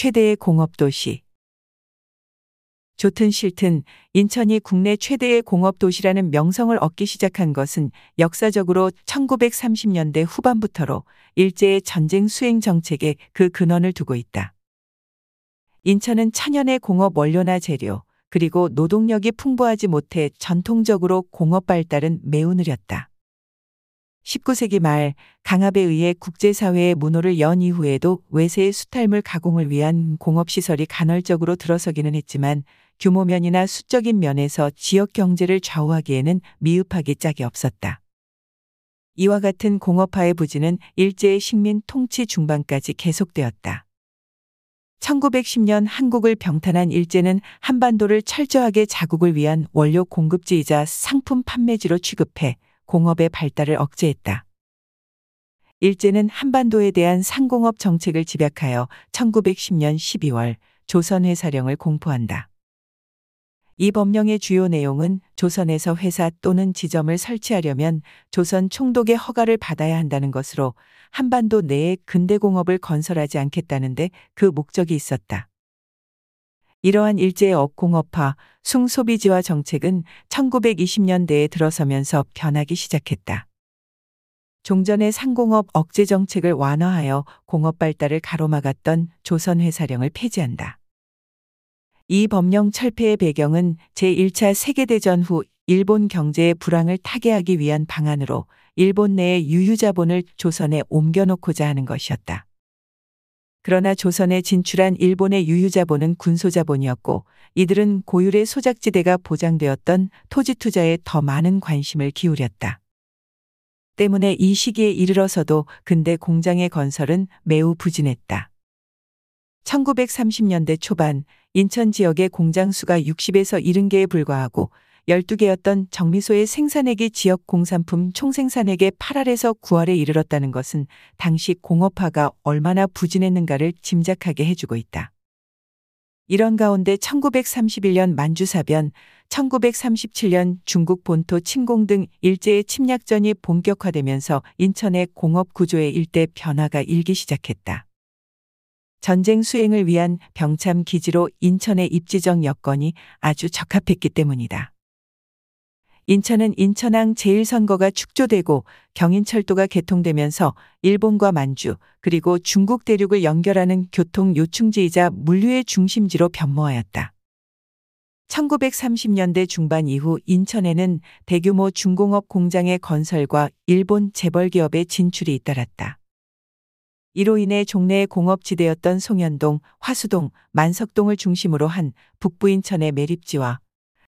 최대의 공업도시. 좋든 싫든 인천이 국내 최대의 공업도시라는 명성을 얻기 시작한 것은 역사적으로 1930년대 후반부터로 일제의 전쟁 수행 정책에 그 근원을 두고 있다. 인천은 천연의 공업 원료나 재료, 그리고 노동력이 풍부하지 못해 전통적으로 공업 발달은 매우 느렸다. 19세기 말 강압에 의해 국제사회의 문호를 연 이후에도 외세의 수탈물 가공을 위한 공업시설이 간헐적으로 들어서기는 했지만 규모면이나 수적인 면에서 지역 경제를 좌우하기에는 미흡하기 짝이 없었다. 이와 같은 공업화의 부진은 일제의 식민 통치 중반까지 계속되었다. 1910년 한국을 병탄한 일제는 한반도를 철저하게 자국을 위한 원료 공급지이자 상품 판매지로 취급해 공업의 발달을 억제했다. 일제는 한반도에 대한 상공업 정책을 집약하여 1910년 12월 조선회사령을 공포한다. 이 법령의 주요 내용은 조선에서 회사 또는 지점을 설치하려면 조선 총독의 허가를 받아야 한다는 것으로 한반도 내에 근대공업을 건설하지 않겠다는데 그 목적이 있었다. 이러한 일제의 업공업화, 숭소비지화 정책은 1920년대에 들어서면서 변하기 시작했다. 종전의 상공업 억제 정책을 완화하여 공업 발달을 가로막았던 조선회사령을 폐지한다. 이 법령 철폐의 배경은 제1차 세계대전 후 일본 경제의 불황을 타개하기 위한 방안으로 일본 내의 유유자본을 조선에 옮겨놓고자 하는 것이었다. 그러나 조선에 진출한 일본의 유유자본은 군소자본이었고 이들은 고율의 소작지대가 보장되었던 토지 투자에 더 많은 관심을 기울였다. 때문에 이 시기에 이르러서도 근대 공장의 건설은 매우 부진했다. 1930년대 초반 인천 지역의 공장 수가 60에서 70개에 불과하고 12개였던 정미소의 생산액이 지역 공산품 총생산액의 8할에서 9할에 이르렀다는 것은 당시 공업화가 얼마나 부진했는가를 짐작하게 해주고 있다. 이런 가운데 1931년 만주사변, 1937년 중국 본토 침공 등 일제의 침략전이 본격화되면서 인천의 공업 구조의 일대 변화가 일기 시작했다. 전쟁 수행을 위한 병참 기지로 인천의 입지적 여건이 아주 적합했기 때문이다. 인천은 인천항 제1선거가 축조되고 경인철도가 개통되면서 일본과 만주 그리고 중국 대륙을 연결하는 교통 요충지이자 물류의 중심지로 변모하였다. 1930년대 중반 이후 인천에는 대규모 중공업 공장의 건설과 일본 재벌 기업의 진출이 잇따랐다. 이로 인해 종래의 공업지대였던 송현동, 화수동, 만석동을 중심으로 한 북부 인천의 매립지와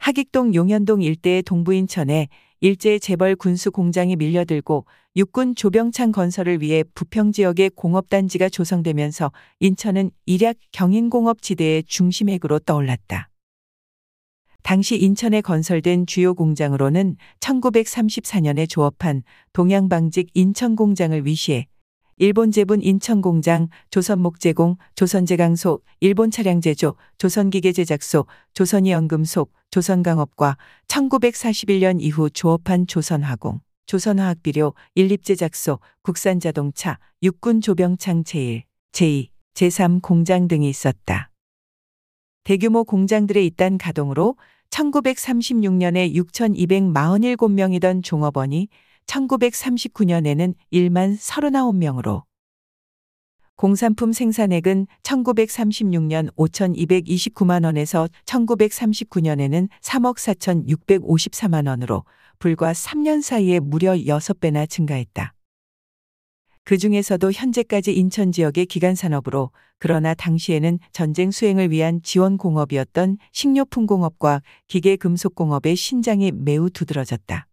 하익동 용현동 일대의 동부인천에 일제 재벌 군수 공장이 밀려들고 육군 조병창 건설을 위해 부평 지역의 공업단지가 조성되면서 인천은 일약 경인공업지대의 중심핵으로 떠올랐다. 당시 인천에 건설된 주요 공장으로는 1934년에 조업한 동양방직 인천공장을 위시해 일본 제분 인천공장, 조선목제공, 조선제강소, 일본 차량제조, 조선기계제작소, 조선이연금속, 조선강업과 1941년 이후 조업한 조선화공, 조선화학비료, 일립제작소, 국산자동차, 육군조병창 제1, 제2, 제3 공장 등이 있었다. 대규모 공장들의 잇단 가동으로 1936년에 6,247명이던 종업원이 1939년에는 1만 39명으로 공산품 생산액은 1936년 5,229만 원에서 1939년에는 3억 4,654만 원으로 불과 3년 사이에 무려 6배나 증가했다. 그 중에서도 현재까지 인천 지역의 기간 산업으로 그러나 당시에는 전쟁 수행을 위한 지원 공업이었던 식료품 공업과 기계 금속 공업의 신장이 매우 두드러졌다.